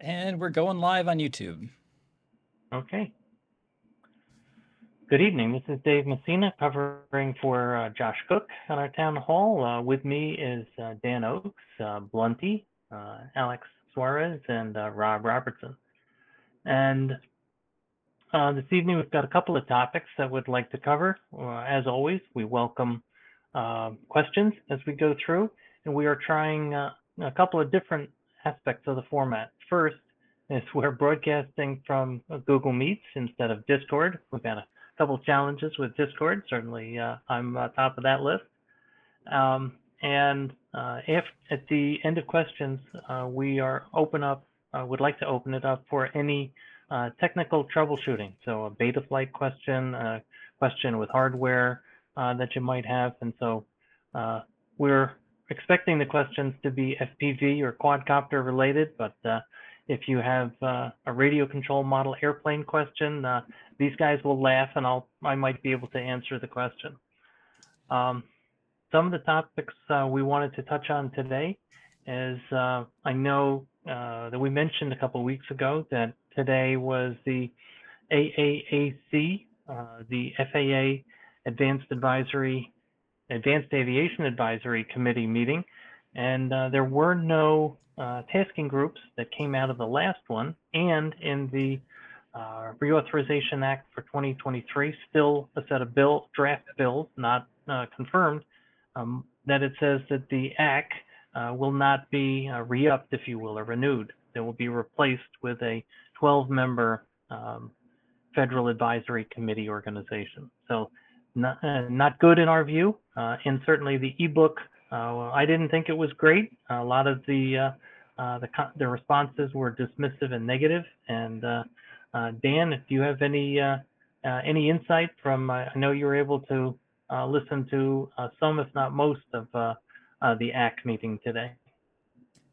And we're going live on YouTube. Okay. Good evening. This is Dave Messina covering for uh, Josh Cook at our town hall. Uh, with me is uh, Dan Oakes, uh, Blunty, uh, Alex Suarez, and uh, Rob Robertson. And this evening we've got a couple of topics that we'd like to cover. As always, we welcome questions as we go through, and we are trying a couple of different aspects of the format. First is we're broadcasting from Google Meets instead of Discord. We've had a couple challenges with Discord. Certainly, uh, I'm uh, top of that list. Um, and uh, if at the end of questions, uh, we are open up, uh, would like to open it up for any uh, technical troubleshooting. So a Betaflight question, a question with hardware that you might have. And so we're expecting the questions to be FPV or quadcopter related, but uh, if you have uh, a radio control model airplane question, uh, these guys will laugh and I'll, I might be able to answer the question. Um, some of the topics uh, we wanted to touch on today is uh, I know uh, that we mentioned a couple weeks ago that today was the AAAC, the FAA Advanced Advisory, Advanced Aviation Advisory Committee meeting, and uh, there were no uh, tasking groups that came out of the last one, and in the uh, Reauthorization Act for 2023, still a set of bill draft bills, not uh, confirmed, um, that it says that the act uh, will not be uh, re-upped, if you will, or renewed. It will be replaced with a 12-member um, federal advisory committee organization. So not, uh, not good in our view, uh, and certainly the ebook. Uh, I didn't think it was great. A lot of the uh, uh, the the responses were dismissive and negative. And Dan, if you have any any insight from, I know you were able to listen to some, if not most, of the ACT meeting today.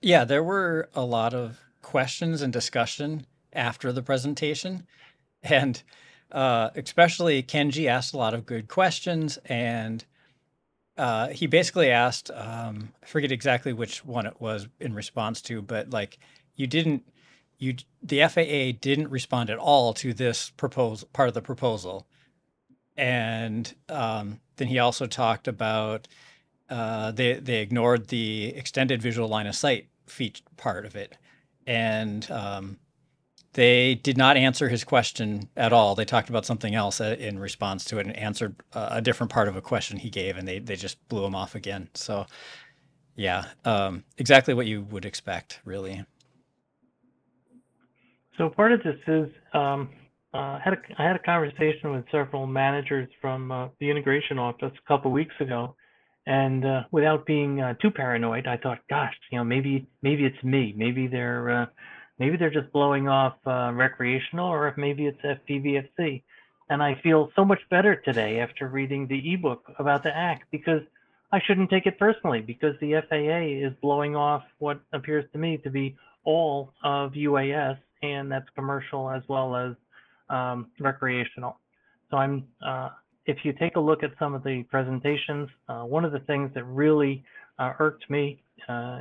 Yeah, there were a lot of questions and discussion after the presentation. And uh, especially Kenji asked a lot of good questions. And uh, he basically asked, um, I forget exactly which one it was in response to, but like you didn't, you the FAA didn't respond at all to this proposal part of the proposal. And um, then he also talked about uh, they they ignored the extended visual line of sight feature part of it, and um, they did not answer his question at all. They talked about something else uh, in response to it and answered uh, a different part of a question he gave, and they they just blew him off again. So, yeah, um, exactly what you would expect, really. So part of this is um, uh, had a, I had a conversation with several managers from uh, the integration office a couple weeks ago, and uh, without being uh, too paranoid, I thought, gosh, you know, maybe maybe it's me, maybe they're maybe they're just blowing off uh, recreational, or if maybe it's FPVFC. And I feel so much better today after reading the ebook about the act because I shouldn't take it personally because the FAA is blowing off what appears to me to be all of UAS, and that's commercial as well as um, recreational. So I'm, uh, if you take a look at some of the presentations, uh, one of the things that really uh, irked me, uh,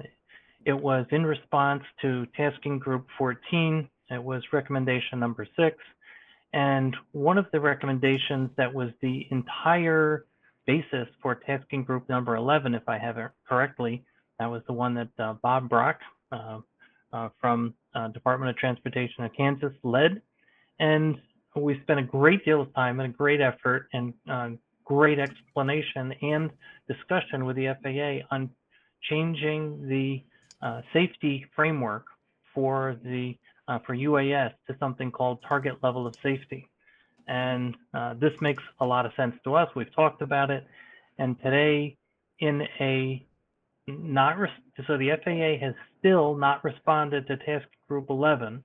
it was in response to tasking group 14. It was recommendation number six. And one of the recommendations that was the entire basis for tasking group number 11, if I have it correctly, that was the one that uh, Bob Brock uh, uh, from uh, Department of Transportation of Kansas led. And we spent a great deal of time and a great effort and uh, great explanation and discussion with the FAA on changing the uh, safety framework for the uh, for UAS to something called target level of safety. And uh, this makes a lot of sense to us. We've talked about it. And today, in a not so the FAA has still not responded to task group 11,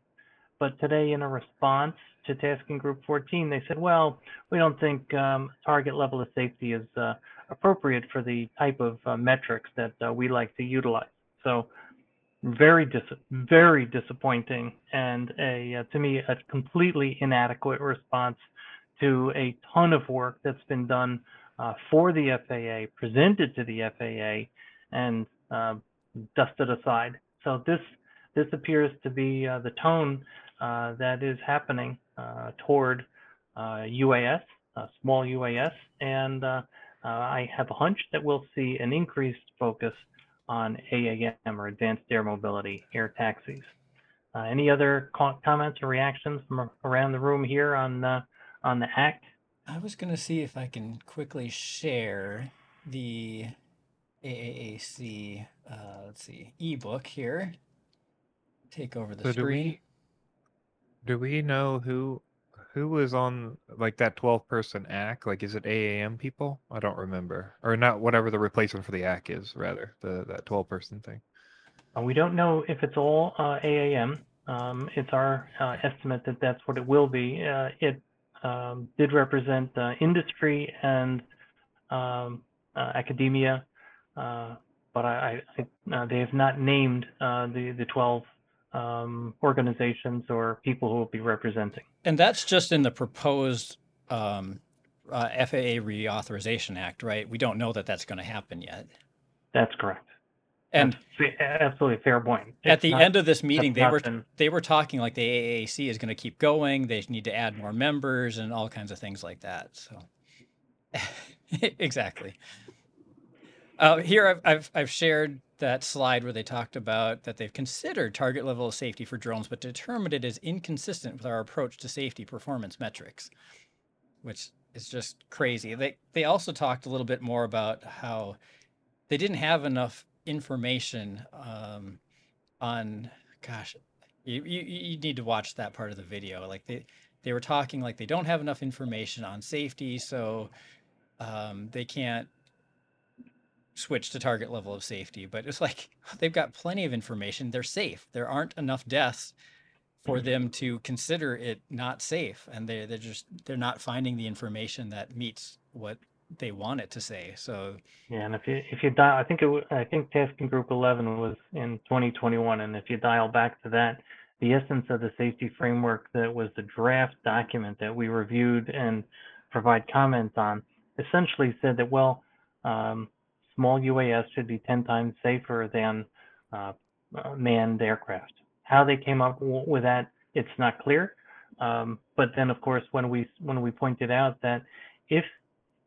but today in a response to tasking group 14, they said, well, we don't think um, target level of safety is uh, appropriate for the type of uh, metrics that uh, we like to utilize. So very dis very disappointing and a uh, to me a completely inadequate response to a ton of work that's been done uh, for the FAA, presented to the FAA, and uh, dusted aside. So this this appears to be uh, the tone uh, that is happening uh, toward UAS, small UAS, and I have a hunch that we'll see an increased focus on AAM or Advanced Air Mobility, air taxis. Uh, any other co- comments or reactions from around the room here on uh, on the act? I was going to see if I can quickly share the AAAC, uh, let's see, ebook here. Take over the So do screen. we do we know who who was on like that 12 person act? Like is it AAM people? I don't remember. Or not whatever the replacement for the act is, rather. The that 12 person thing. Uh, we don't know if it's all uh, AAM. Um, it's our uh, estimate that that's what it will be. Uh, it um, did represent industry and um, uh, academia, uh, but I, I, they have not named the the 12 um, organizations or people who will be representing. And that's just in the proposed um, uh, FAA Reauthorization Act, right? We don't know that that's going to happen yet. That's correct. And That's absolutely fair point. at the not- end of this meeting, they were been- they were talking like the AAC is going to keep going. They need to add more members and all kinds of things like that. So, exactly. Uh, here I've, I've I've shared that slide where they talked about that they've considered target level of safety for drones, but determined it is inconsistent with our approach to safety performance metrics, which is just crazy. They they also talked a little bit more about how they didn't have enough information um, on gosh you, you you need to watch that part of the video like they they were talking like they don't have enough information on safety so um, they can't switch to target level of safety but it's like they've got plenty of information. They're safe. There aren't enough deaths for them to consider it not safe and they they're just they're not finding the information that meets what they want it to say. So Yeah, and if you if you dial, I think it I think tasking group 11 was in 2021, and if you dial back to that, the essence of the safety framework that was the draft document that we reviewed and provide comments on, essentially said that well, um, small UAS should be 10 times safer than uh, uh, manned aircraft. How they came up with that, it's not clear. Um, but then, of course, when we when we pointed out that if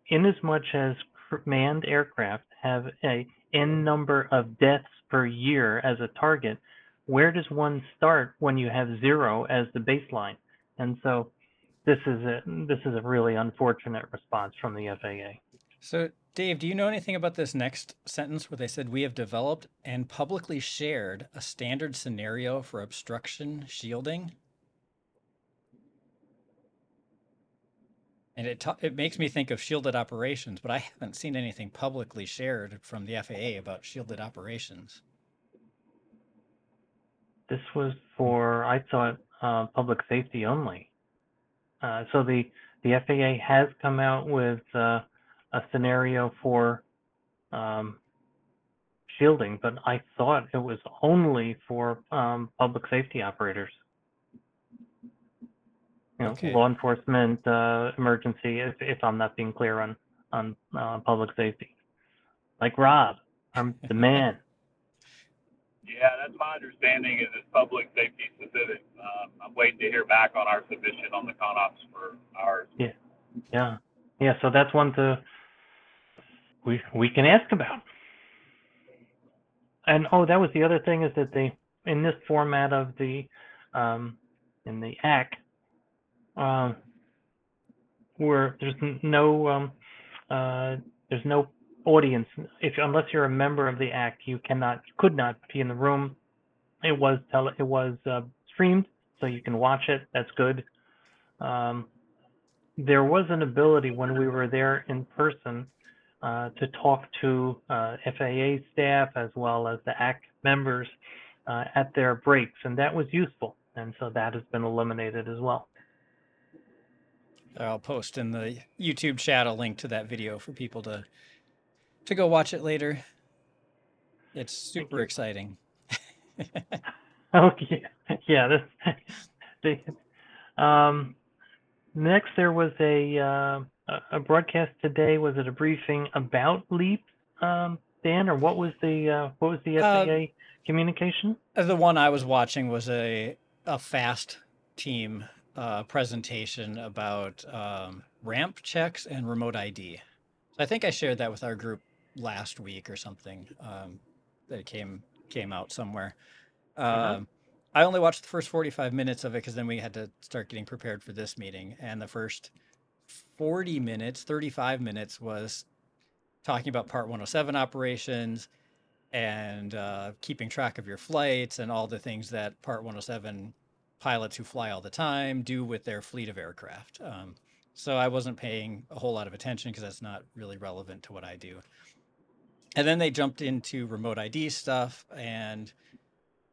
in as much as manned aircraft have a n number of deaths per year as a target, where does one start when you have zero as the baseline? And so this is a this is a really unfortunate response from the FAA. So, Dave, do you know anything about this next sentence where they said we have developed and publicly shared a standard scenario for obstruction shielding? And it it makes me think of shielded operations, but I haven't seen anything publicly shared from the FAA about shielded operations. This was for I thought uh, public safety only. Uh, so the the FAA has come out with uh, a scenario for um, shielding, but I thought it was only for um, public safety operators. You know, Okay. law enforcement, uh, emergency. If, if I'm not being clear on on uh, public safety, like Rob, I'm the man. Yeah, that's my understanding is it's public safety specific. Um, I'm waiting to hear back on our submission on the CONOPS for ours. Yeah, yeah. So that's one to we we can ask about. And oh, that was the other thing is that they in this format of the um, in the act, um, where there's no um, uh, there's no audience if unless you're a member of the act, you cannot could not be in the room. It was tele it was uh, streamed, so you can watch it. That's good. Um, there was an ability when we were there in person uh, to talk to uh, FAA staff as well as the ACT members uh, at their breaks, and that was useful. And so that has been eliminated as well. I'll post in the YouTube chat a link to that video for people to to go watch it later. It's super exciting. Okay, yeah. This, the, um, next, there was a uh, a- a broadcast today. Was it a briefing about LEAP um, Dan, or what was the uh, what was the Uh, FAA communication? The one I was watching was a a fast team uh, presentation about um, ramp checks and remote ID. So I think I shared that with our group last week or something. Um, that came came out somewhere. Uh-huh. Um, I only watched the first 45 minutes of it because then we had to start getting prepared for this meeting. And the first 40 minutes, 35 minutes was talking about Part 107 operations and uh, keeping track of your flights and all the things that Part 107 pilots who fly all the time do with their fleet of aircraft. Um, so I wasn't paying a whole lot of attention because that's not really relevant to what I do. And then they jumped into remote ID stuff and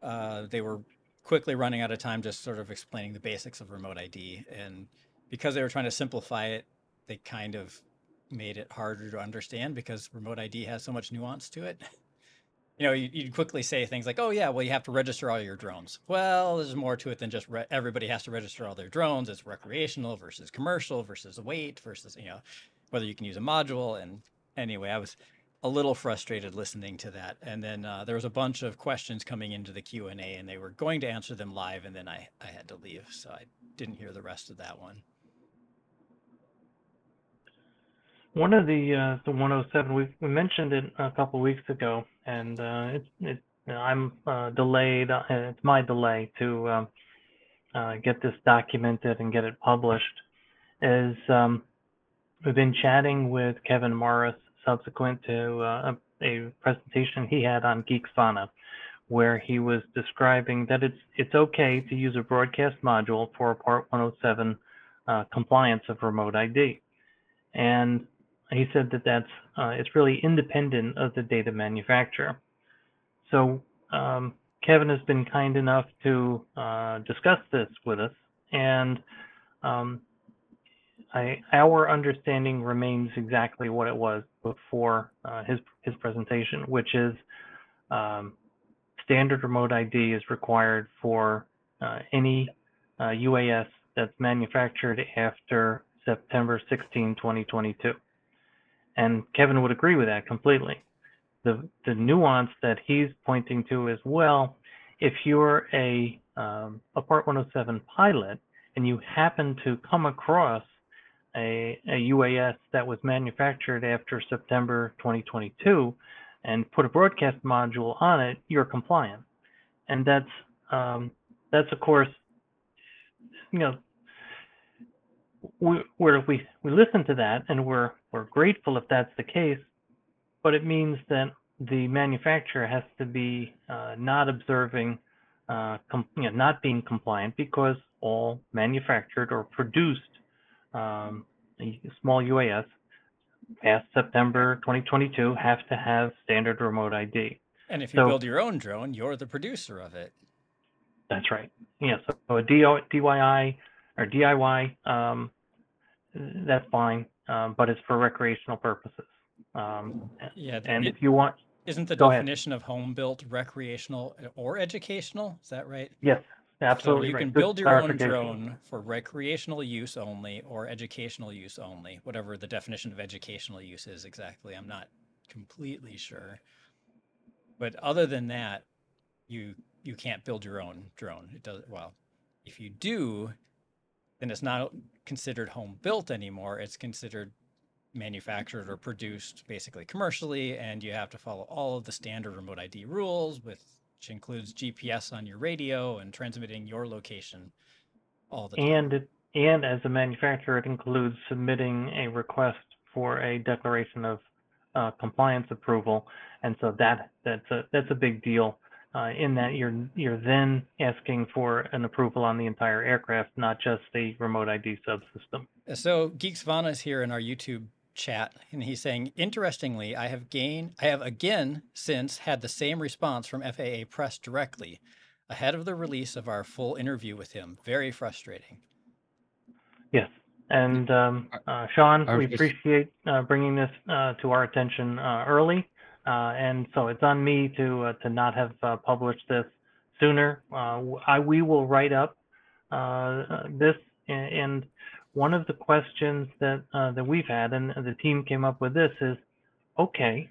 uh, they were quickly running out of time just sort of explaining the basics of remote ID. And because they were trying to simplify it, they kind of made it harder to understand because remote ID has so much nuance to it. You know, you, you'd quickly say things like, "Oh yeah, well you have to register all your drones." Well, there's more to it than just re- everybody has to register all their drones. It's recreational versus commercial versus weight versus you know whether you can use a module. And anyway, I was a little frustrated listening to that. And then uh, there was a bunch of questions coming into the Q and A, and they were going to answer them live, and then I I had to leave, so I didn't hear the rest of that one. One of the uh, the 107 we we mentioned it a couple weeks ago, and uh, it's it I'm uh, delayed. Uh, it's my delay to um, uh, get this documented and get it published. Is um, we've been chatting with Kevin Morris subsequent to uh, a, a presentation he had on Geeksvana, where he was describing that it's it's okay to use a broadcast module for Part 107 uh, compliance of remote ID, and he said that that's uh, it's really independent of the data manufacturer. So um, Kevin has been kind enough to uh, discuss this with us, and um, I, our understanding remains exactly what it was before uh, his his presentation, which is um, standard remote ID is required for uh, any uh, UAS that's manufactured after September 16, 2022. And Kevin would agree with that completely. The the nuance that he's pointing to is well, if you're a um, a Part 107 pilot and you happen to come across a, a UAS that was manufactured after September 2022 and put a broadcast module on it, you're compliant. And that's um, that's of course, you know, we we're, we we listen to that and we're we're grateful if that's the case, but it means that the manufacturer has to be uh, not observing, uh, you know, not being compliant because all manufactured or produced um, small UAS past September 2022 have to have standard remote ID. And if you So- build your own drone, you're the producer of it. That's right. Yeah, so, so a DO, DIY or DIY, um, that's fine, um, but it's for recreational purposes. Um, Yeah, and it- if you want, isn't the Go ahead. definition of home built recreational or educational? Is that right? yes, absolutely so you right. can Good build your own clarification. drone for recreational use only or educational use only, whatever the definition of educational use is exactly. I'm not completely sure. But other than that, you you can't build your own drone. It does well. If you do, then it's not considered home built anymore. It's considered manufactured or produced basically commercially, and you have to follow all of the standard remote ID rules, with which includes GPS on your radio and transmitting your location all the time. And it, and as a manufacturer, it includes submitting a request for a declaration of uh, compliance approval, and so that that's a that's a big deal. Uh, in that you're you're then asking for an approval on the entire aircraft, not just the remote ID subsystem. So Geeksvana is here in our YouTube chat, and he's saying, interestingly, I have gained, I have again since had the same response from FAA Press directly, ahead of the release of our full interview with him. Very frustrating. Yes, and um, uh, Sean, we appreciate uh, bringing this uh, to our attention uh, early, uh, and so it's on me to uh, to not have uh, published this sooner. Uh, I we will write up uh, this, and one of the questions that uh, that we've had, and the team came up with this is, okay,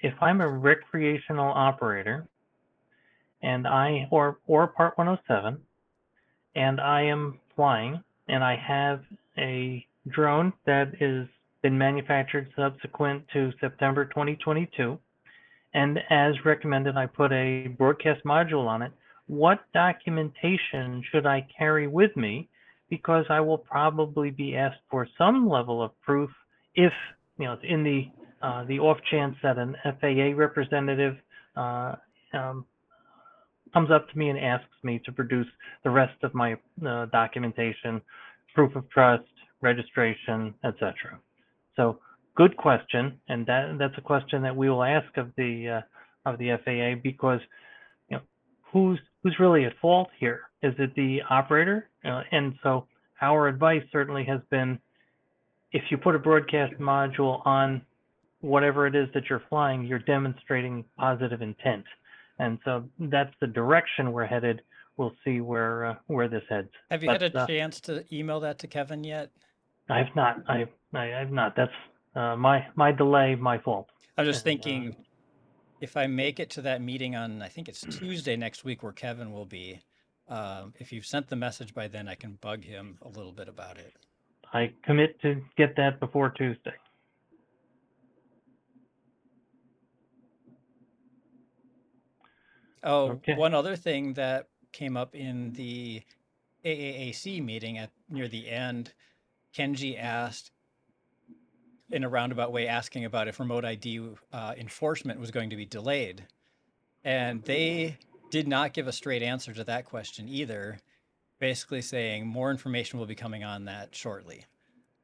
if I'm a recreational operator and I, or, or Part 107, and I am flying and I have a drone that is been manufactured subsequent to September 2022, and as recommended, I put a broadcast module on it. What documentation should I carry with me? Because I will probably be asked for some level of proof if, you know, in the uh, the off chance that an FAA representative uh, um, comes up to me and asks me to produce the rest of my uh, documentation, proof of trust, registration, etc. So good question, and that that's a question that we will ask of the uh, of the FAA because you know who's who's really at fault here? Is it the operator? Uh, and so our advice certainly has been if you put a broadcast module on whatever it is that you're flying, you're demonstrating positive intent. And so that's the direction we're headed. We'll see where uh, where this heads. Have you But, had a uh, chance to email that to Kevin yet? I've not. I, I I've not. That's uh, my my delay, my fault. I'm just And, uh, thinking if I make it to that meeting on, I think it's Tuesday next week where Kevin will be. Um, if you've sent the message by then, I can bug him a little bit about it. I commit to get that before Tuesday. Oh, Okay. one other thing that came up in the AAAC meeting at near the end, Kenji asked in a roundabout way, asking about if remote ID uh, enforcement was going to be delayed. And they did not give a straight answer to that question either, basically saying more information will be coming on that shortly,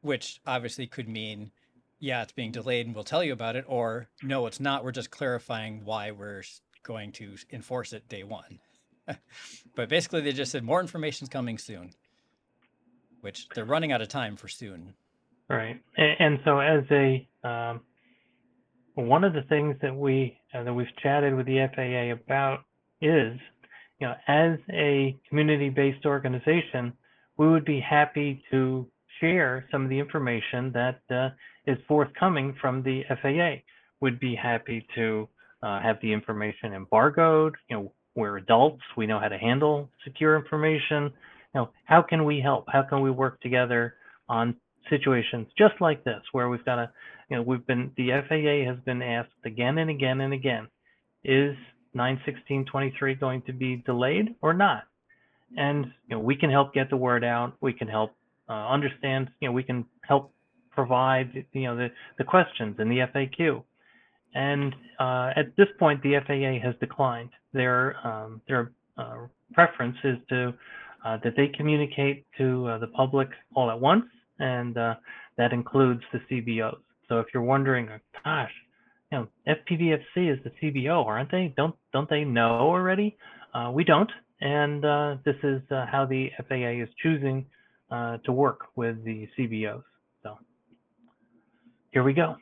which obviously could mean, yeah, it's being delayed and we'll tell you about it, or no, it's not. We're just clarifying why we're going to enforce it day one. but basically, they just said more information's coming soon, which they're running out of time for soon. Right. And, so as a um, one of the things that we uh, that we've chatted with the FAA about is, you know, as a community-based organization, we would be happy to share some of the information that uh, is forthcoming from the FAA. Would be happy to uh, have the information embargoed. You know, we're adults. We know how to handle secure information. Know, how can we help? How can we work together on situations just like this where we've got a, you know we've been the FAA has been asked again and again and again is 91623 going to be delayed or not? And you know we can help get the word out. We can help uh, understand you know we can help provide you know the the questions in the FAQ and uh, at this point the FAA has declined. Their um, their uh, preference is to uh, that they communicate to uh, the public all at once and uh, that includes the CBOs. So if you're wondering, gosh, you know, FPVFC is the CBO, aren't they? Don't don't they know already? Uh, we don't, and uh, this is uh, how the FAA is choosing to work with the CBOs. So here we go.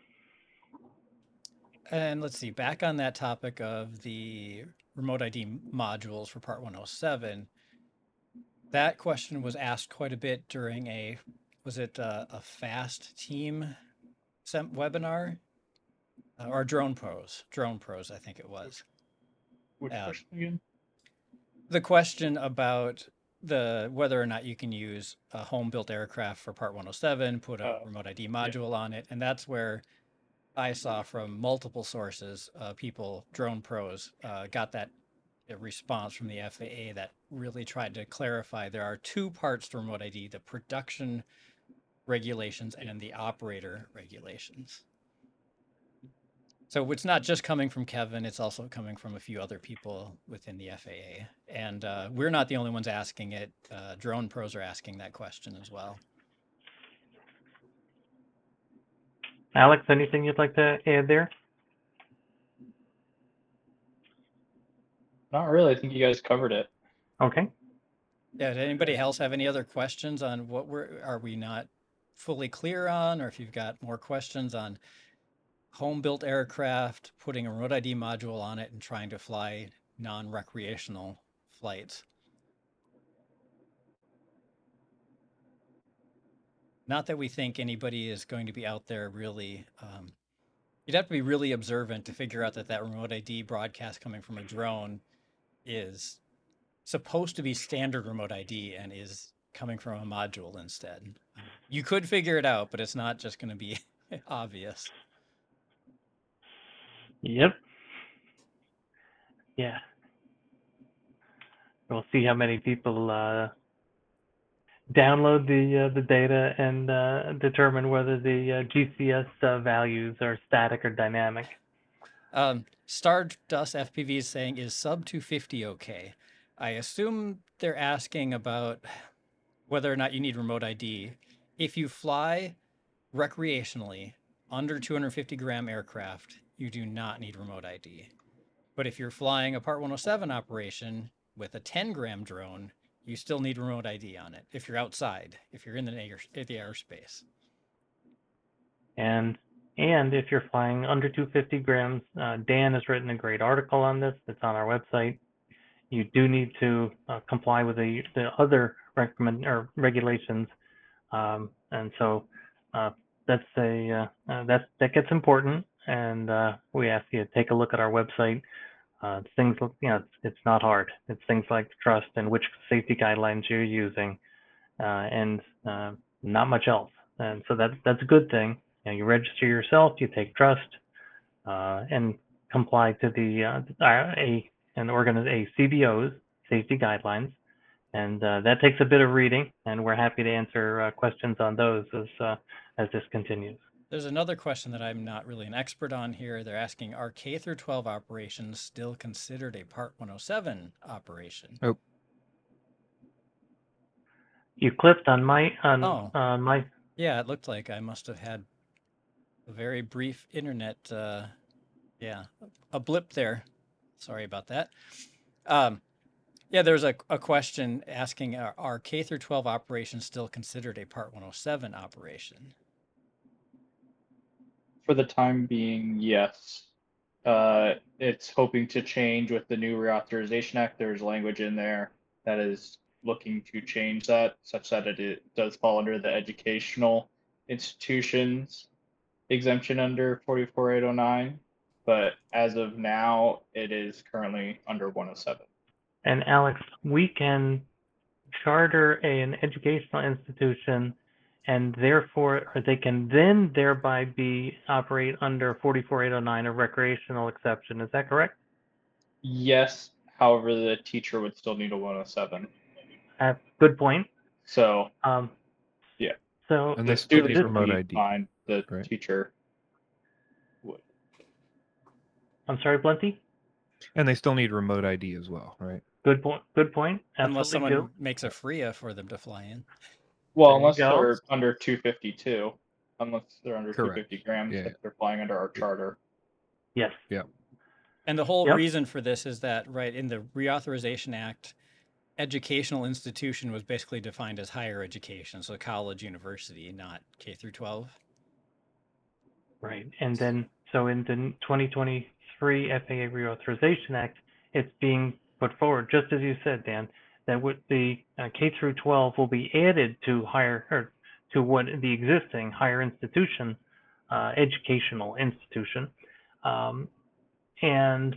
And let's see, back on that topic of the remote ID modules for Part 107, that question was asked quite a bit during a, was it uh, a FAST team sem- webinar? Uh, or Drone Pros, Drone Pros, I think it was. Which Yeah. question again? The question about the whether or not you can use a home built aircraft for Part 107, put a Oh, remote ID module on it, and that's where I saw from multiple sources, uh, people, drone pros, uh, got that uh, response from the FAA that really tried to clarify there are two parts to remote ID: the production regulations and the operator regulations. So it's not just coming from Kevin; it's also coming from a few other people within the FAA, and uh, we're not the only ones asking it. Uh, drone pros are asking that question as well. Alex, anything you'd like to add there? Not really. I think you guys covered it. Okay. Yeah, Does anybody else have any other questions on what we're, are we not fully clear on? Or if you've got more questions on home-built aircraft, putting a remote ID module on it and trying to fly non-recreational flights? Not that we think anybody is going to be out there really um, You'd have to be really observant to figure out that that remote ID broadcast coming from a drone is supposed to be standard remote ID and is coming from a module instead. You could figure it out, but it's not just going to be obvious. Yep. Yeah. We'll see how many people uh, download the uh, the data and uh, determine whether the uh, GCS uh, values are static or dynamic. Um, Stardust FPV is saying, is sub 250 okay? I assume they're asking about whether or not you need remote ID. If you fly recreationally under 250 gram aircraft, you do not need remote ID. But if you're flying a Part 107 operation with a 10 gram drone, you still need remote ID on it if you're outside, if you're in the, air, the airspace. And and if you're flying under 250 grams, uh, Dan has written a great article on this. It's on our website. You do need to uh, comply with the, the other recommend or regulations, um, and so uh, that's a uh, uh, that that gets important. And uh, we ask you to take a look at our website. things you know, it's, it's not hard. It's things like trust and which safety guidelines you're using, and not much else. And so that that's a good thing you, know, you register yourself, you take trust, uh, and comply to the uh, a an organ a CBO's safety guidelines, and uh, that takes a bit of reading, and we're happy to answer uh, questions on those as uh, as this continues. There's another question that I'm not really an expert on here. They're asking, are K through 12 operations still considered a Part 107 operation? Oh. You clipped on my on Oh. on my Yeah, it looked like I must have had a very brief internet, uh, yeah, a blip there. Sorry about that. Um, yeah, there's a, a question asking, are, are K through 12 operations still considered a Part 107 operation? For the time being, yes. Uh, it's hoping to change with the new reauthorization act. There's language in there that is looking to change that such that it, it does fall under the educational institutions exemption under 44809, but as of now, it is currently under 107. And Alex, we can charter a, an educational institution and therefore or they can then thereby be operate under 44809 a recreational exception. Is that correct? Yes, however, the teacher would still need a 107. Uh, good point. So Um, Yeah. So And the they still need student would remote be ID. fine. The right? teacher would. I'm sorry, Blunty. And they still need remote ID as well, right? Good point. Good point. Unless someone do. makes a FRIA for them to fly in. Well, There unless they're under 252, unless they're under Correct. 250 grams, Yeah. if they're flying under our charter. Yes. Yeah. And the whole Yep. reason for this is that, right, in the Reauthorization Act, educational institution was basically defined as higher education, so college, university, not K through 12. Right. And then, so in the 2023 FAA Reauthorization Act, it's being put forward, just as you said, Dan, that would the uh, K through 12 will be added to higher or to what the existing higher institution, uh, educational institution. Um, and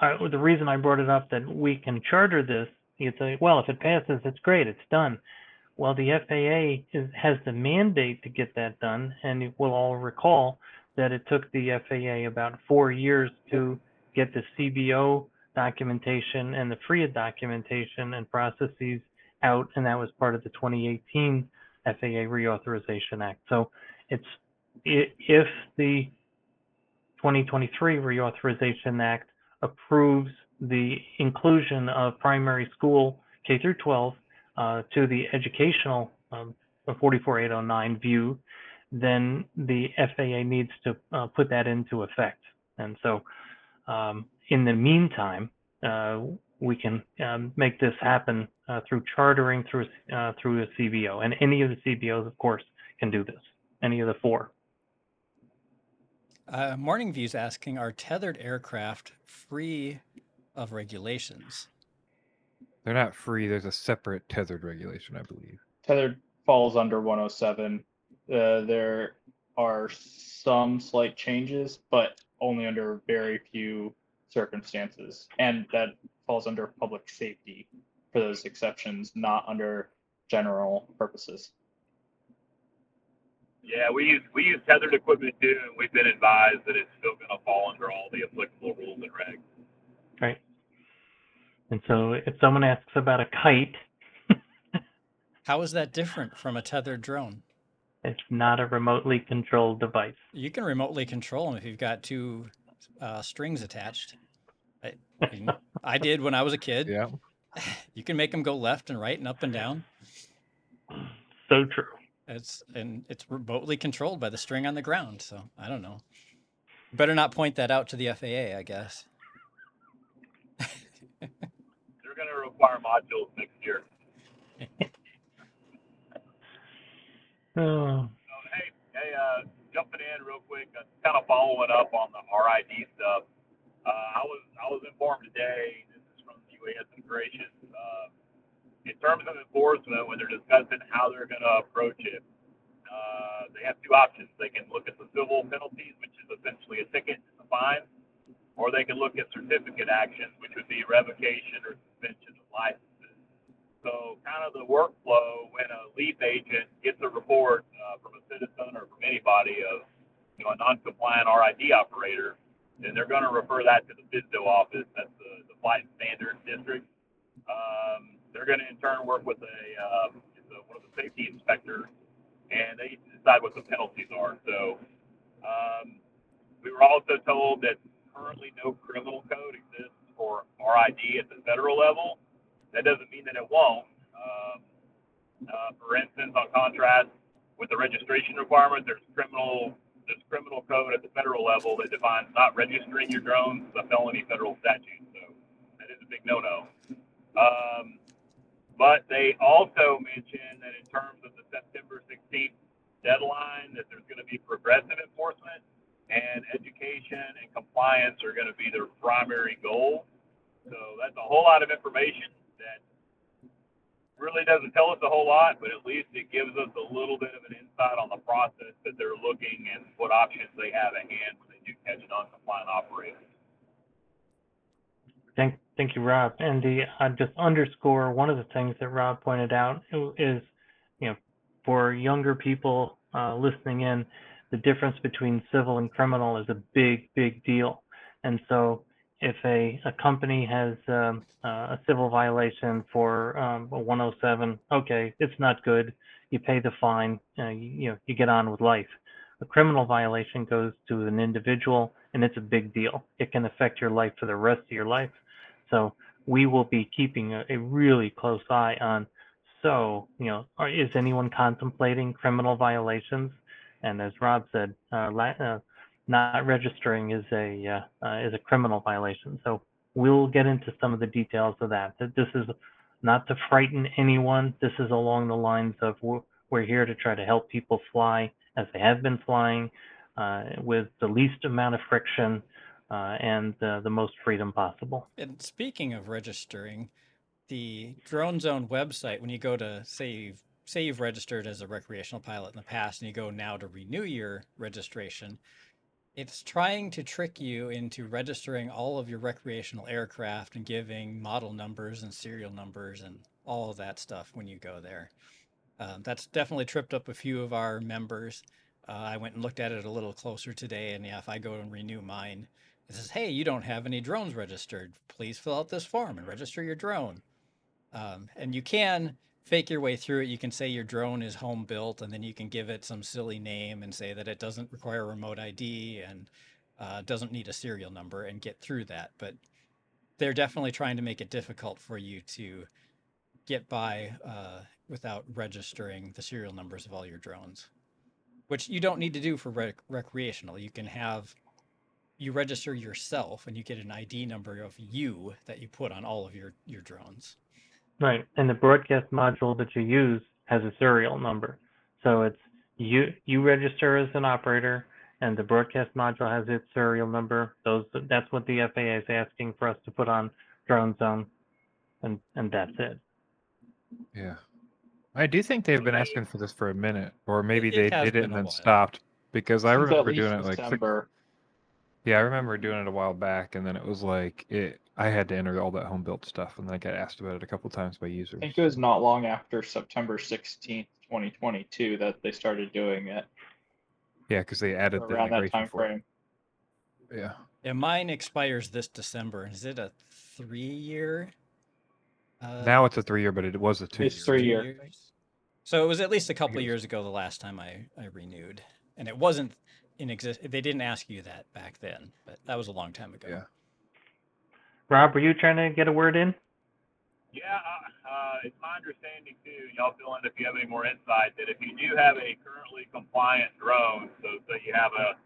I, the reason I brought it up that we can charter this, you'd say, well, if it passes, it's great, it's done. Well, the FAA is, has the mandate to get that done, and we'll all recall that it took the FAA about four years to get the CBO documentation and the FRIA documentation and processes out, and that was part of the 2018 FAA Reauthorization Act. So it's if the 2023 Reauthorization Act approves the inclusion of primary school K through 12 uh, to the educational um, 44809 view, then the FAA needs to uh, put that into effect. And so, um, in the meantime, uh, we can um, make this happen uh, through chartering through uh, through a CBO, and any of the CBOs, of course, can do this. Any of the four. Uh, Morning View's asking, are tethered aircraft free of regulations? They're not free. There's a separate tethered regulation, I believe. Tethered falls under 107. Uh, there are some slight changes, but only under very few circumstances. And that falls under public safety for those exceptions, not under general purposes. Yeah, we use we use tethered equipment too, and we've been advised that it's still going to fall under all the applicable rules and regs. Right. And so if someone asks about a kite, How is that different from a tethered drone? it's not a remotely controlled device. You can remotely control them if you've got two uh, strings attached. I, I mean, I did when I was a kid. Yeah. You can make them go left and right and up and down. So true. It's and it's remotely controlled by the string on the ground. So I don't know. Better not point that out to the FAA, I guess. They're going to require modules next year. Oh, So, hey, hey, uh, jumping in real quick, uh, kind of following up on the RID stuff. Uh, I was I was informed today. This is from the UAS Integration. Uh, in terms of enforcement, when they're discussing how they're going to approach it, uh, they have two options. They can look at the civil penalties, which is essentially a ticket, a fine, or they can look at certificate actions, which would be revocation or suspension of licenses. So, kind of the workflow when a leap agent gets a report uh, from a citizen or from anybody of you know a non-compliant RID operator, then they're going to refer that to the FSDO office. That's the, the flight standards district. Um, they're going to in turn work with a, it's a one of the safety inspectors, and they decide what the penalties are. So um, we were also told that currently no criminal code exists for RID at the federal level. That doesn't mean that it won't. Um, uh, for instance, on contrast with the registration requirement, there's criminal there's criminal code at the federal level that defines not registering your drones as a felony federal statute. So that is a big no-no. Um, but they also mentioned that in terms of the September 16th deadline, that there's going to be progressive enforcement and education and compliance are going to be their primary goal. So that's a whole lot of information that really doesn't tell us a whole lot, but at least it gives us a little bit of an insight on the process that they're looking and what options they have at hand when they do catch a non-compliant operator. thank, thank you, Rob. And the, I just underscore one of the things that Rob pointed out is, you know, for younger people uh, listening in, the difference between civil and criminal is a big, big deal. And so if a, a company has um, uh, a civil violation for um, a 107, okay, it's not good. You pay the fine, uh, you, you know, you get on with life. A criminal violation goes to an individual, and it's a big deal. It can affect your life for the rest of your life. So we will be keeping a, a really close eye on. So you know, are, is anyone contemplating criminal violations? And as Rob said, uh, la- uh, not registering is a uh, uh, is a criminal violation. So we'll get into some of the details of that. That This is not to frighten anyone. This is along the lines of we're, we're here to try to help people fly as they have been flying uh, with the least amount of friction uh, and the most freedom possible. And speaking of registering, the Drone Zone website, when you go to say say you've registered as a recreational pilot in the past and you go now to renew your registration, it's trying to trick you into registering all of your recreational aircraft and giving model numbers and serial numbers and all of that stuff when you go there. Um, that's definitely tripped up a few of our members. Uh, I went and looked at it a little closer today, and yeah, if I go and renew mine, it says, "Hey, you don't have any drones registered. Please fill out this form and register your drone." Um, and you can fake your way through it. You can say your drone is home built, and then you can give it some silly name and say that it doesn't require a remote ID and uh, doesn't need a serial number and get through that. But they're definitely trying to make it difficult for you to get by uh, without registering the serial numbers of all your drones, which you don't need to do for rec- recreational. You can have you register yourself and you get an ID number of you that you put on all of your your drones. Right. And the broadcast module that you use has a serial number. So it's you you register as an operator and the broadcast module has its serial number. Those that's what the FAA is asking for us to put on drone zone and and that's it. Yeah. I do think they've been asking for this for a minute, or maybe it they has did it and then stopped because I Since at remember doing it like six- yeah, I remember doing it a while back, and then it was like it. I had to enter all that home built stuff, and then I got asked about it a couple times by users. I think it was not long after September sixteenth, twenty twenty-two, that they started doing it Yeah, because they added the around that time for it. frame. Yeah. Yeah, mine expires this December. Is it a three year? Uh, Now it's a three year, but it was a two. It's year. three year. years? So it was at least a couple it years ago the last time I, I renewed. And it wasn't in exist. They didn't ask you that back then, but that was a long time ago. Yeah. Rob, were you trying to get a word in? Yeah, uh, uh, it's my understanding too. Y'all fill in if you have any more insight that if you do have a currently compliant drone, so so you have a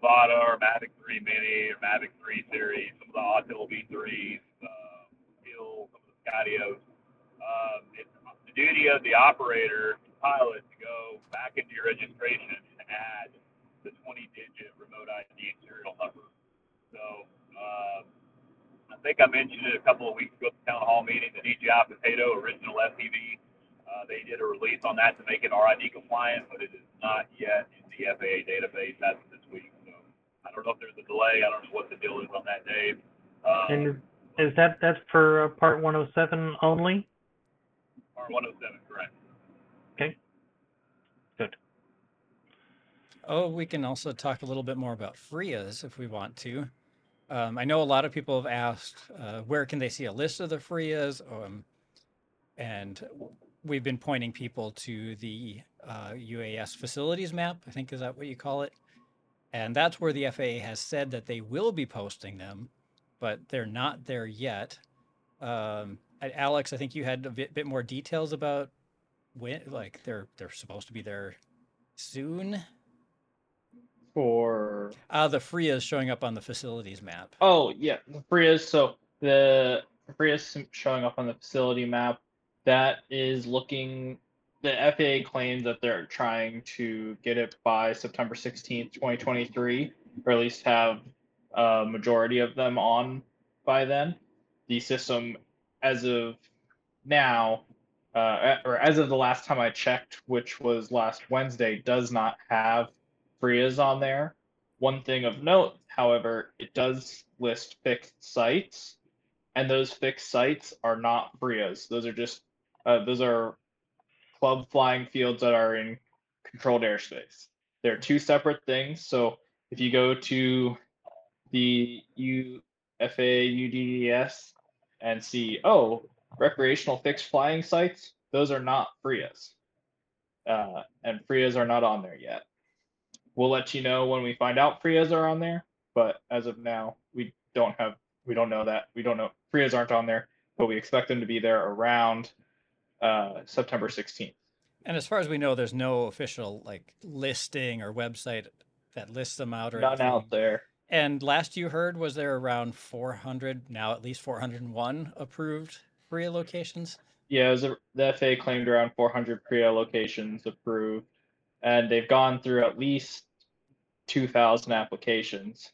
Avata or Mavic 3 Mini or Mavic 3 series, some of the Autel V3s, uh, Hill, some of the Skydios, um, it's the duty of the operator, pilot, to go back into your registration and add the 20-digit remote ID serial number. So. Um, I think I mentioned it a couple of weeks ago at the town hall meeting, the DJI Potato original FPV. Uh, they did a release on that to make it RID compliant, but it is not yet in the FAA database as of this week. So I don't know if there's a delay. I don't know what the deal is on that, Dave. Um, And is that that's for uh, part 107 only? Part 107, correct? Okay. Good. Oh, we can also talk a little bit more about FRIAs if we want to. Um, I know a lot of people have asked uh, where can they see a list of the FRIAs, um, and we've been pointing people to the uh, UAS facilities map. I think is that what you call it, and that's where the FAA has said that they will be posting them, but they're not there yet. Um, Alex, I think you had a bit, bit more details about when, like they're they're supposed to be there soon. For Uh, the FRIA is showing up on the facilities map. oh yeah, the FRIAs. So the FRIAs showing up on the facility map. That is looking. The FAA claims that they're trying to get it by September sixteenth, twenty twenty three, or at least have a majority of them on by then. The system, as of now, uh, or as of the last time I checked, which was last Wednesday, does not have FRIAs on there. One thing of note, however, it does list fixed sites, and those fixed sites are not FRIAs. Those are just uh, those are club flying fields that are in controlled airspace. They're two separate things. So if you go to the UFA UDDS and see, oh, recreational fixed flying sites, those are not FRIAs. Uh, and FRIAs are not on there yet. We'll let you know when we find out FRIAs are on there, but as of now, we don't have, we don't know that. We don't know, FRIAs aren't on there, but we expect them to be there around uh, September 16th. And as far as we know, there's no official like listing or website that lists them out or None anything. out there. And last you heard, was there around 400, now at least 401 approved FRIA locations? Yeah, a, the FAA claimed around 400 FRIA locations approved, and they've gone through at least 2,000 applications.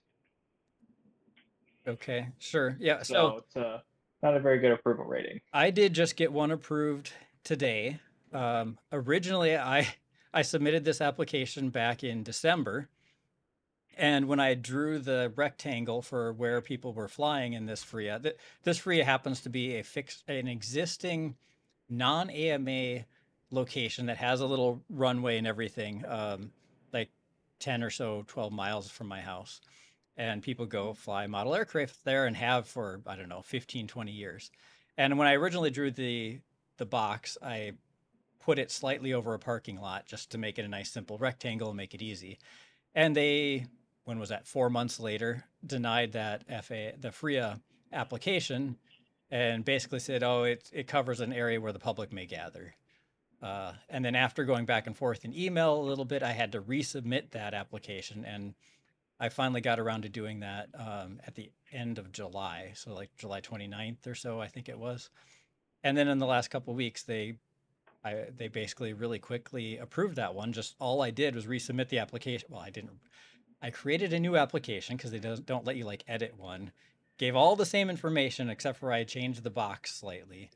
Okay, sure. Yeah. So, So it's uh, not a very good approval rating. I did just get one approved today. Um, originally, I I submitted this application back in December, and when I drew the rectangle for where people were flying in this FRIA, th- this FRIA happens to be a fixed, an existing non-AMA location that has a little runway and everything, um, like ten or so, twelve miles from my house, and people go fly model aircraft there and have for I don't know 15, 20 years. And when I originally drew the the box, I put it slightly over a parking lot just to make it a nice simple rectangle and make it easy. And they, when was that? Four months later, denied that FA the FRIA application, and basically said, "Oh, it it covers an area where the public may gather." Uh, and then after going back and forth in email a little bit, I had to resubmit that application, and I finally got around to doing that um, at the end of July, so like July 29th or so, I think it was. And then in the last couple weeks, they, I they basically really quickly approved that one. Just all I did was resubmit the application. Well, I didn't. I created a new application because they don't don't let you like edit one. Gave all the same information except for I changed the box slightly.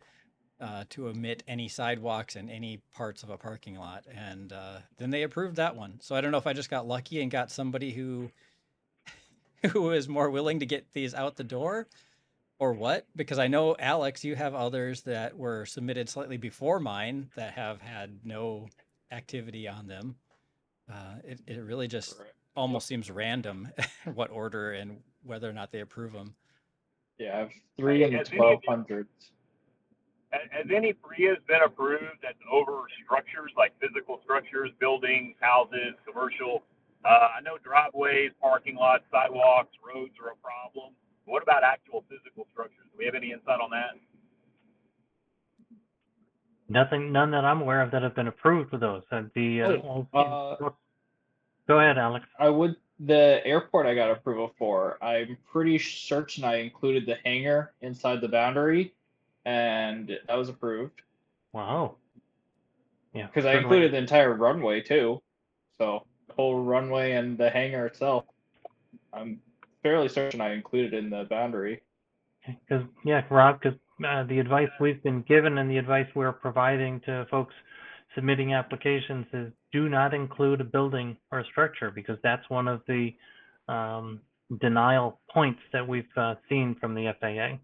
Uh, to omit any sidewalks and any parts of a parking lot. And uh, then they approved that one. So I don't know if I just got lucky and got somebody who who is more willing to get these out the door or what because i know alex you have others that were submitted slightly before mine that have had no activity on them uh, it, it really just Correct. almost seems random what order and whether or not they approve them Yeah, I have three in the Has any of twelve you- hundreds. Has, has any FRIAs been approved that's over structures, like physical structures, buildings, houses, commercial? Uh, I know driveways, parking lots, sidewalks, roads are a problem. What about actual physical structures? Do we have any insight on that? Nothing, none that I'm aware of that have been approved with those. Uh, the, uh, Oh, all- uh, go ahead, Alex. I would the airport I got approval for. I'm pretty certain I included the hangar inside the boundary, and that was approved Wow. Yeah. because I included the entire runway too. So the whole runway and the hangar itself. I'm fairly certain I included in the boundary. Because, yeah, Rob, because uh, the advice we've been given and the advice we're providing to folks submitting applications is do not include a building or a structure because that's one of the um, denial points that we've uh, seen from the FAA.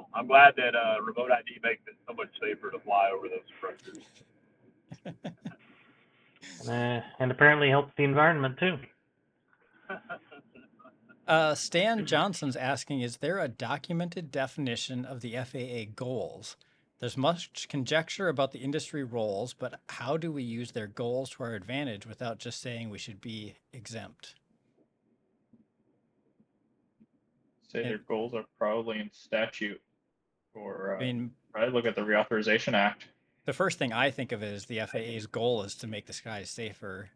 Well, I'm glad that uh, remote ID makes it so much safer to fly over those structures. Uh, and apparently helps the environment too. uh, stan johnson's asking is there a documented definition of the faa goals there's much conjecture about the industry roles but how do we use their goals to our advantage without just saying we should be exempt Say And- their goals are probably in statute, or uh, i mean probably look at the Reauthorization Act. the first thing I think of is the FAA's goal is to make the skies safer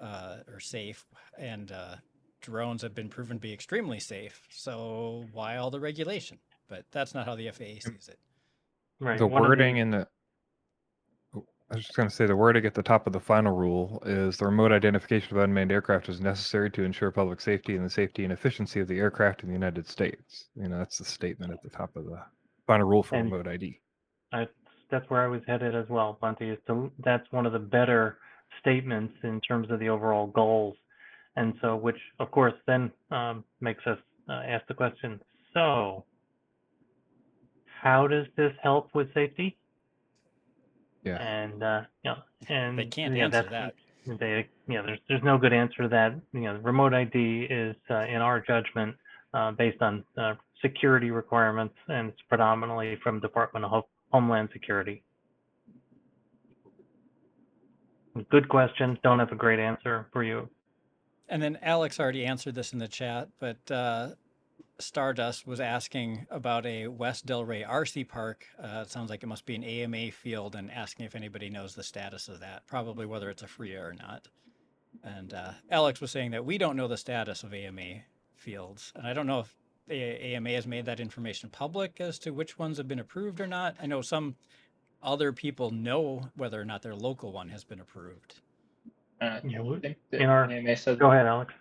uh, or safe, and uh, drones have been proven to be extremely safe. So why all the regulation? But that's not how the FAA sees it. Right. the one of wording in the I was just going to say the wording at the top of the final rule is the remote identification of unmanned aircraft is necessary to ensure public safety and the safety and efficiency of the aircraft in the United States. You know, that's the statement at the top of the final rule for And- remote ID. I, that's where I was headed as well, Blunty, is to, that's one of the better statements in terms of the overall goals. And so, which of course then um, makes us uh, ask the question, so how does this help with safety? Yeah. And, uh, you know, and. They can't yeah, answer that. They, yeah, there's, there's no good answer to that. You know, remote ID is, uh, in our judgment, uh, based on, uh, security requirements and it's predominantly from Department of Homeland Security. Good question. Don't have a great answer for you. And then Alex already answered this in the chat, but uh, Stardust was asking about a West Delray RC park. Uh, it sounds like it must be an AMA field, and asking if anybody knows the status of that, probably whether it's a FRIA or not. And uh, Alex was saying that we don't know the status of AMA fields, and I don't know if AMA has made that information public as to which ones have been approved or not. I know some other people know whether or not their local one has been approved. And I Yeah, we- think the in our- AMA said Go ahead, Alex.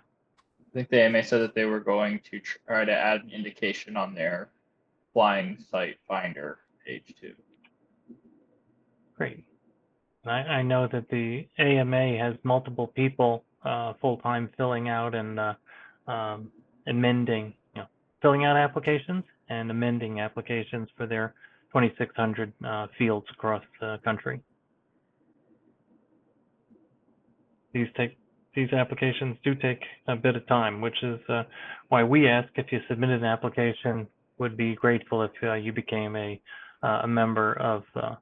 I think the AMA said that they were going to try to add an indication on their flying site finder page too. Great. I, I know that the AMA has multiple people uh, full-time filling out and uh, um, amending, you know, filling out applications and amending applications for their 2,600 uh, fields across the country. These take these applications do take a bit of time, which is uh, why we ask if you submitted an application, would be grateful if uh, you became a uh, a member of uh,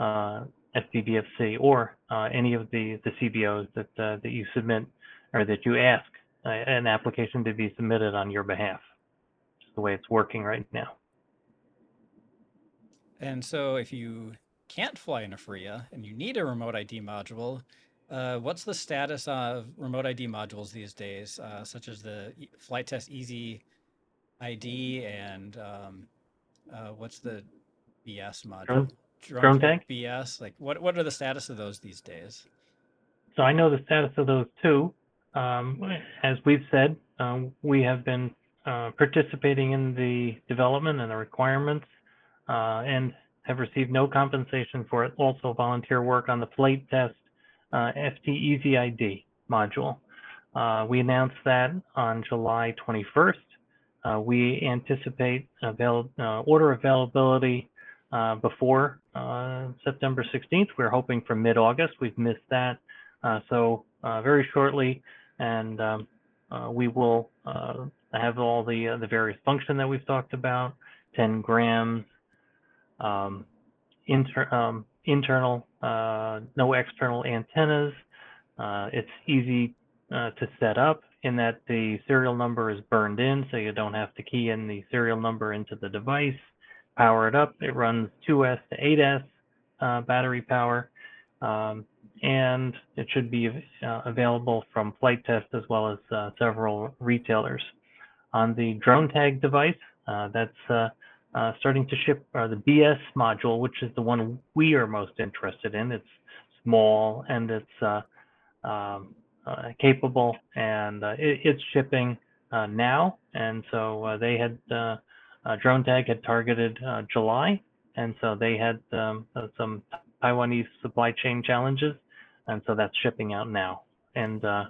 uh, FPVFC or uh, any of the, the CBOs that, that you submit or that you ask uh, an application to be submitted on your behalf. It's the way it's working right now. And so if you can't fly in a FRIA and you need a remote ID module, uh, what's the status of remote ID modules these days, uh, such as the Flite Test Easy ID and um, uh, what's the BS module? Drone- drone Tech tag? BS. Like, what what are the status of those these days? So I know the status of those two. Um, as we've said, um, we have been uh, participating in the development and the requirements uh, and have received no compensation for it. Also volunteer work on the Flite Test uh, FT Easy ID module. Uh, we announced that on July 21st. Uh, we anticipate avail- uh, order availability uh, before uh, September 16th. We're hoping for mid-August. We've missed that. Uh, so uh, very shortly, and um, uh, we will uh, have all the uh, the various function that we've talked about, 10 grams, um, inter, um, internal, uh, no external antennas. Uh, it's easy uh, to set up in that the serial number is burned in, so you don't have to key in the serial number into the device. Power it up. It runs 2S to 8S uh, battery power. Um, and it should be uh, available from Flite Test as well as uh, several retailers. On the Dronetag device, uh, that's uh, uh, starting to ship the BS module, which is the one we are most interested in. It's small and it's um, capable, and it, it's shipping now. And so they had Dronetag had targeted July, and so they had um, some Taiwanese supply chain challenges, and so that's shipping out now. And uh,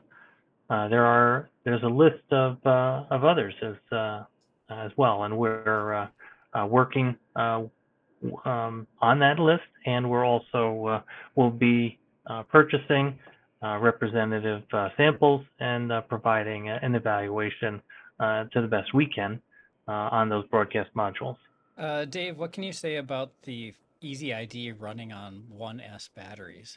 uh, there are there's a list of uh, of others as uh, as well, and we're uh, working um, on that list, and we're also will be purchasing representative samples and providing an evaluation to the best we can on those broadcast modules. Dave, what can you say about the Easy ID running on 1S batteries?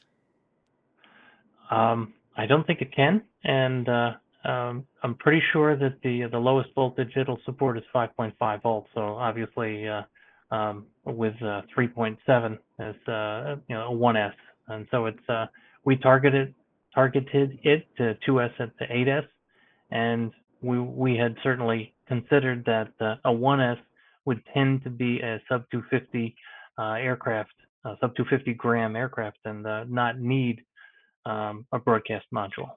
Um, I don't think it can, and uh, um, I'm pretty sure that the the lowest voltage it'll support is 5.5 volts. So obviously, uh, um, with uh, 3.7 as uh, you know a 1S, and so it's uh, we targeted targeted it to 2S and to 8S, and we we had certainly considered that uh, a 1S would tend to be a sub 250 uh, aircraft, sub 250 gram aircraft, and uh, not need um, a broadcast module.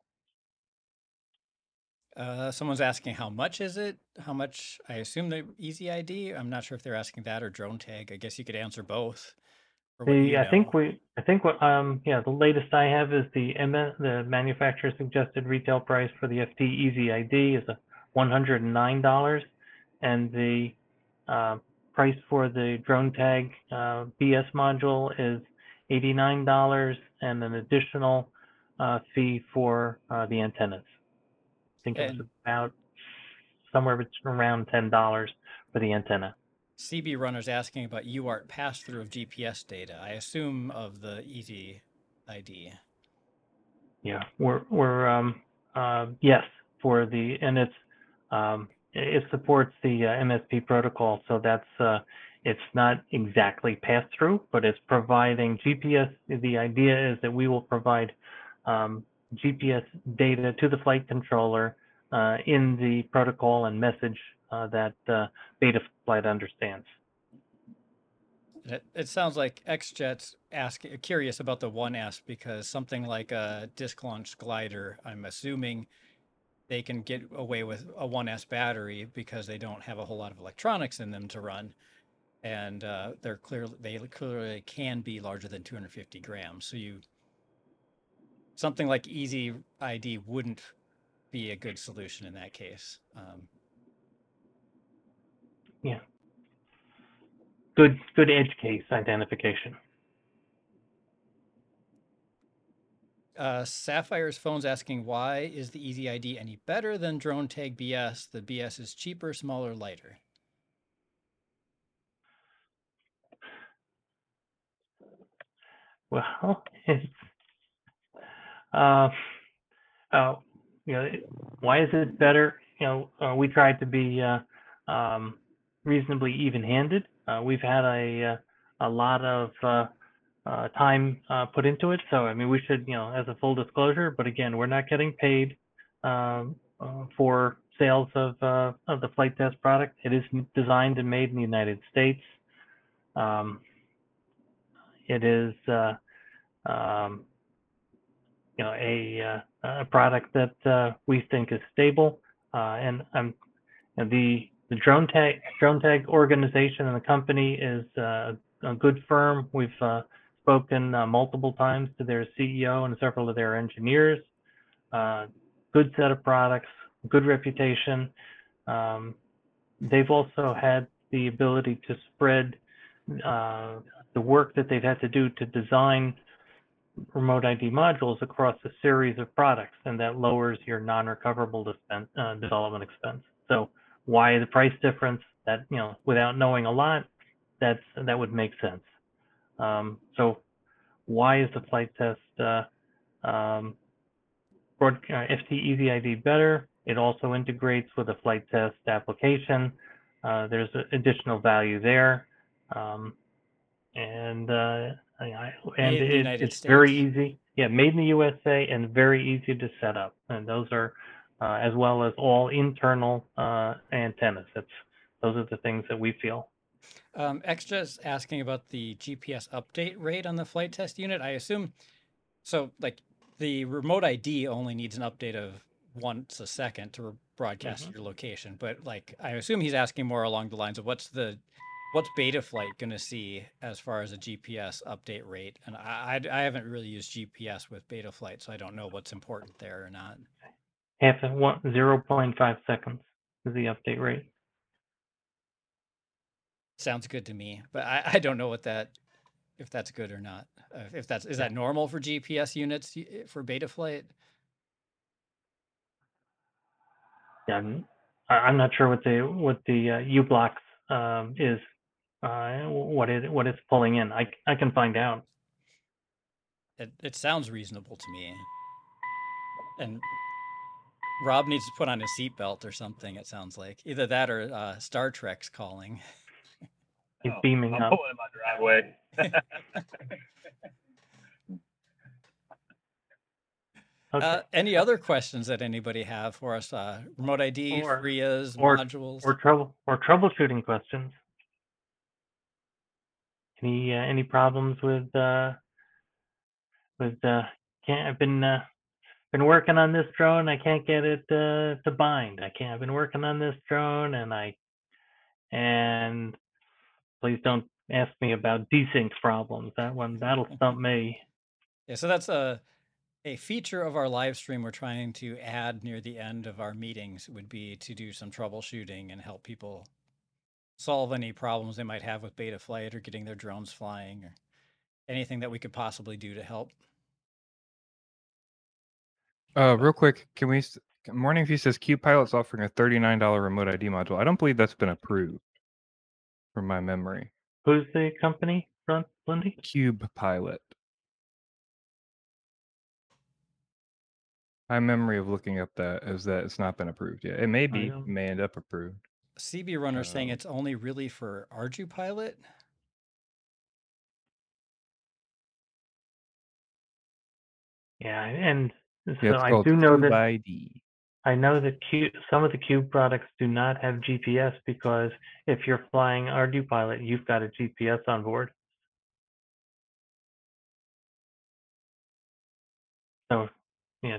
Uh, someone's asking how much is it? How much? I assume the Easy ID. I'm not sure if they're asking that or Dronetag. I guess you could answer both. The I think we I think what um yeah the latest I have is the M the manufacturer suggested retail price for the FT Easy ID is a one hundred and nine dollars, and the uh, price for the Dronetag uh, BS module is $89 and an additional uh, fee for uh, the antennas. I think it's about somewhere between around $10 for the antenna. CB Runner's asking about UART pass through of GPS data. I assume of the Easy ID. Yeah, we're we're um uh, yes for the and it's um it supports the uh, MSP protocol, so that's uh, it's not exactly pass through, but it's providing GPS. The idea is that we will provide um, GPS data to the flight controller uh, in the protocol and message uh, that uh, Beta Flight understands. It, it sounds like XJet's asking curious about the 1S because something like a disc launch glider, I'm assuming they can get away with a 1S battery because they don't have a whole lot of electronics in them to run. And uh, they're clearly they clearly can be larger than 250 grams. So you something like Easy ID wouldn't be a good solution in that case. Um, yeah. Good good edge case identification. Uh, Sapphire's phone's asking why is the Easy ID any better than Dronetag BS? The BS is cheaper, smaller, lighter. Well, it's uh, uh, you know, why is it better? You know, uh, we tried to be uh, um, reasonably even-handed. Uh, we've had a uh, a lot of uh, uh, time uh, put into it. So, I mean, we should, you know, as a full disclosure, but again, we're not getting paid um, uh, for sales of, uh, of the Flite Test product. It is designed and made in the United States. Um, it is, uh, um, you know, a, uh, a product that uh, we think is stable. and I'm, the the Dronetag drone tag organization and the company is uh, a good firm. We've uh, spoken uh, multiple times to their CEO and several of their engineers. Uh, good set of products, good reputation. Um, they've also had the ability to spread uh, the work that they've had to do to design remote ID modules across a series of products, and that lowers your non-recoverable dispen- uh, development expense. So why the price difference? That you know, without knowing a lot, that's that would make sense. Um, so why is the Flite Test uh, um, broad, uh, FT Easy ID better? It also integrates with a Flite Test application. Uh, there's additional value there. Um, and uh, I, and it, it's very easy. Yeah, made in the USA and very easy to set up. And those are, uh, as well as all internal uh, antennas. That's those are the things that we feel. Um, is asking about the GPS update rate on the Flite Test unit. I assume so. Like the remote ID only needs an update of once a second to broadcast Mhm. your location. But like, I assume he's asking more along the lines of what's the what's Betaflight going to see as far as a GPS update rate? And I, I I haven't really used GPS with Betaflight, so I don't know what's important there or not. Half of one, 0.5 seconds is the update rate. Sounds good to me, but I, I don't know what that if that's good or not. Uh, if that's is that normal for GPS units for Betaflight? Yeah, I'm, I'm not sure what the what the uh, u-blox um, is, uh, what it what it's pulling in. I I can find out. It it sounds reasonable to me. And Rob needs to put on his seatbelt or something. It sounds like either that or uh, Star Trek's calling. He's Oh, beaming I'm up. pulling in my driveway. Okay. Uh, any other questions that anybody have for us? Uh, remote ID, Or- FRIAs, or- modules. or trouble or troubleshooting questions. Any uh, any problems with uh, with uh, can't I've been uh, been working on this drone. I can't get it uh, to bind. I can't. I've been working on this drone and I and please don't ask me about desync problems. That one that'll stump me. Yeah, so that's a a feature of our live stream we're trying to add near the end of our meetings would be to do some troubleshooting and help people solve any problems they might have with Betaflight or getting their drones flying or anything that we could possibly do to help. Uh, real quick, can we? s- Morning View says Cube Pilot's offering a thirty-nine dollar remote ID module. I don't believe that's been approved, from my memory. Who's the company, Brun- Lindy? Cube Pilot. My memory of looking up that is that it's not been approved yet. It may be, may end up approved. CB Runner saying Um, it's only really for ArduPilot. Yeah, and so Yeah, I do know that ID. I know that Q, some of the Cube products do not have GPS because if you're flying ArduPilot, you've got a GPS on board. So, yeah,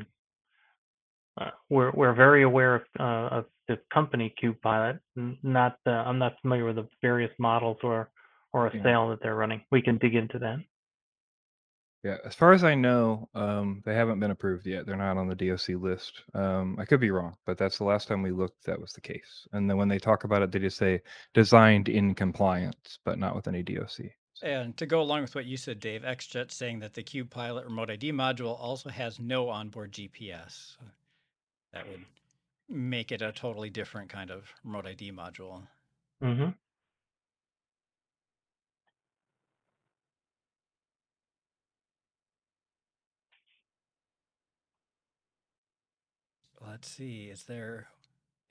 uh, we're we're very aware of uh, of the company Cube Pilot. n- Not uh, I'm not familiar with the various models or or a Yeah. sale that they're running. We can dig into that. Yeah, as far as I know, um, they haven't been approved yet. They're not on the DOC list. Um, I could be wrong, but that's the last time we looked. That was the case. And then when they talk about it, they just say designed in compliance, but not with any DOC. And to go along with what you said, Dave, XJet saying that the Cube Pilot remote ID module also has no onboard GPS. That would make it a totally different kind of remote ID module. hmm Let's see, is there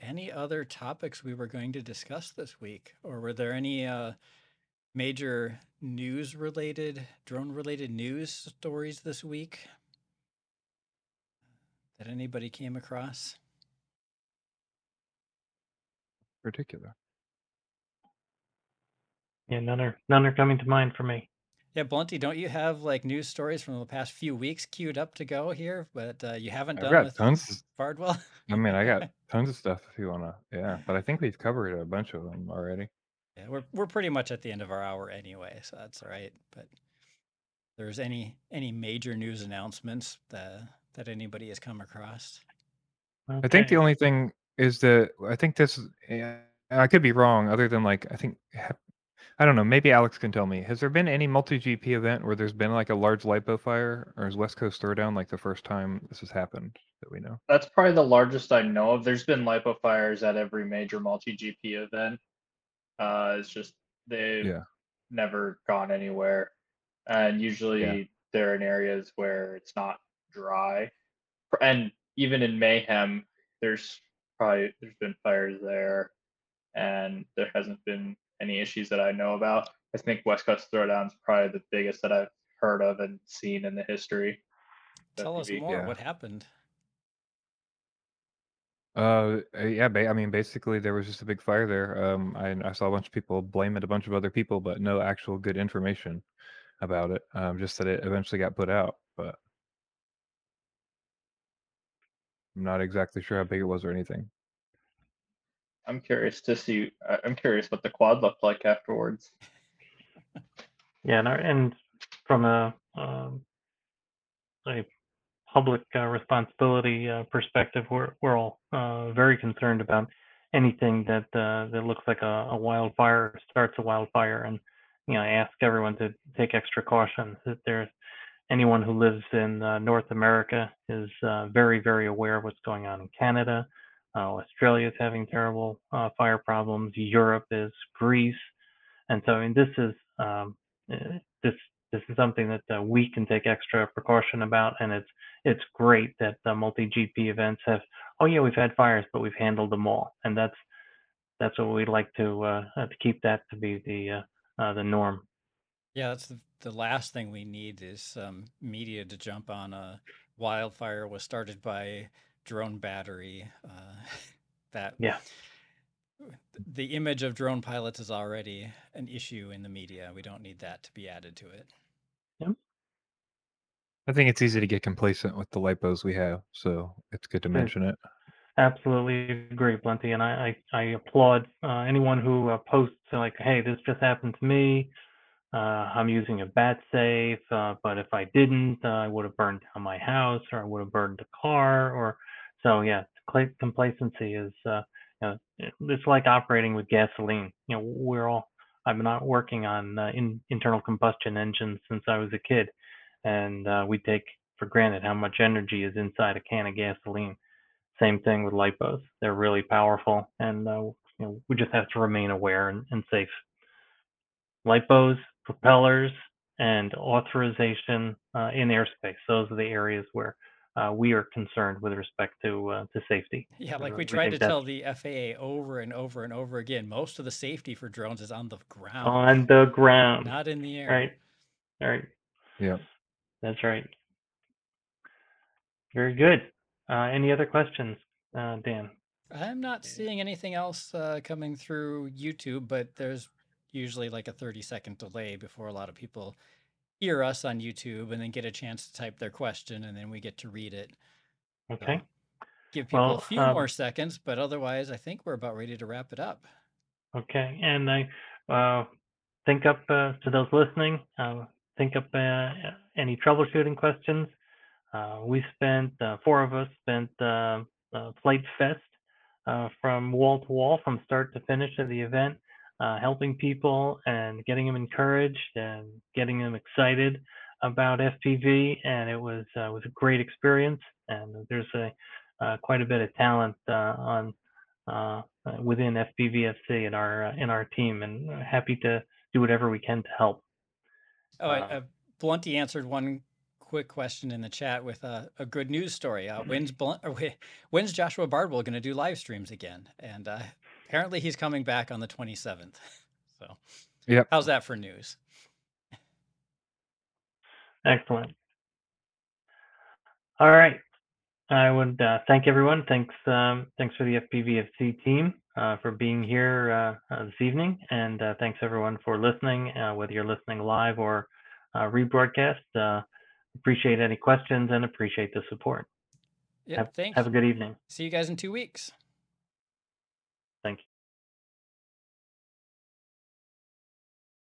any other topics we were going to discuss this week? Or were there any uh, major news related, drone related news stories this week that anybody came across? Particular. Yeah, none are none are coming to mind for me. Yeah, Blunty, don't you have like news stories from the past few weeks queued up to go here, but uh, you haven't I've done got with tons. Bardwell? I mean, I got Tons of stuff if you wanna. Yeah, but I think we've covered a bunch of them already. Yeah, we're we're pretty much at the end of our hour anyway, so that's all right. But if there's any any major news announcements that that anybody has come across? I think the only thing is that I think this. Yeah, I could be wrong. Other than like, I think I don't know. Maybe Alex can tell me. Has there been any MultiGP event where there's been like a large lipo fire, or is West Coast Throwdown like the first time this has happened that we know? That's probably the largest I know of. There's been lipo fires at every major MultiGP event. Uh, it's just they've Yeah. never gone anywhere, and usually they're in areas where it's not dry. And even in Mayhem, there's probably there's been fires there, and there hasn't been any issues that I know about. I think West Coast Throwdown is probably the biggest that I've heard of and seen in the history. Tell us FPV. more. Yeah. What happened? Uh, uh, yeah. Ba- I mean, basically, there was just a big fire there. Um, I, I saw a bunch of people blame it a bunch of other people, but no actual good information about it. Um, just that it eventually got put out, but I'm not exactly sure how big it was or anything. I'm curious to see. I- I'm curious what the quad looked like afterwards. Yeah, and, our, and from a um, a public uh, responsibility uh, perspective, we're we're all uh, very concerned about anything that uh, that looks like a, a wildfire starts a wildfire, and you know, I ask everyone to take extra caution. That there's anyone who lives in uh, North America is uh, very very aware of what's going on in Canada. Uh, Australia is having terrible uh, fire problems. Europe is, Greece, and so I mean this is um, uh, this this is something that uh, we can take extra precaution about, and it's it's great that uh, MultiGP events have. Oh yeah, we've had fires, but we've handled them all, and that's that's what we'd like to uh, to keep that to be the the norm. Yeah, that's the, the last thing we need is um, media to jump on a wildfire was started by drone battery. Uh, that Yeah. the image of drone pilots is already an issue in the media. We don't need that to be added to it. Yeah, I think it's easy to get complacent with the lipos we have, so it's good to mention it. Absolutely agree, Blunty, and I I, I applaud uh, anyone who uh, posts like, "Hey, this just happened to me. Uh, I'm using a bat safe, uh, but if I didn't, uh, I would have burned down my house, or I would have burned a car, or so." Yeah, complacency is uh, you know, it's like operating with gasoline. You know, we're all I've been working on uh, in, internal combustion engines since I was a kid, and uh, we take for granted how much energy is inside a can of gasoline. Same thing with lipos. They're really powerful, and you know, we just have to remain aware and, and safe. Lipos, propellers, and authorization uh, in airspace. Those are the areas where uh, we are concerned with respect to uh, to safety. Yeah, like we we tried think to tell the FAA over and over and over again. Most of the safety for drones is on the ground, On the ground, not in the air. right? All right. Yeah. That's right. Very good. Uh, any other questions, uh, Dan? I'm not seeing anything else uh, coming through YouTube, but there's usually like a 30 second delay before a lot of people hear us on YouTube and then get a chance to type their question and then we get to read it. Okay. Give people a few um, more seconds, but otherwise, I think we're about ready to wrap it up. Okay, and I uh, think up uh, to those listening. Uh, think up uh, any troubleshooting questions. Uh, we spent uh, four of us spent uh, uh, Flight Fest uh, from wall to wall, from start to finish of the event, uh, helping people and getting them encouraged and getting them excited about FPV, and it was uh, was a great experience. And there's a uh, quite a bit of talent uh, on uh, within FPVFC in our uh, in our team, and happy to do whatever we can to help. Oh, I, Blunty answered one quick question in the chat with a, a good news story. Uh, when's Blunt, or when's Joshua Bardwell going to do live streams again? And uh, apparently he's coming back on the 27th. So, Yep. how's that for news? Excellent. All right. I would uh, thank everyone. Thanks, um, thanks for the FPVFC team uh, for being here uh, uh, this evening, and uh, thanks everyone for listening, uh, whether you're listening live or uh, rebroadcast. Uh, appreciate any questions and appreciate the support. Yep, Have, thanks. have a good evening. See you guys in two weeks.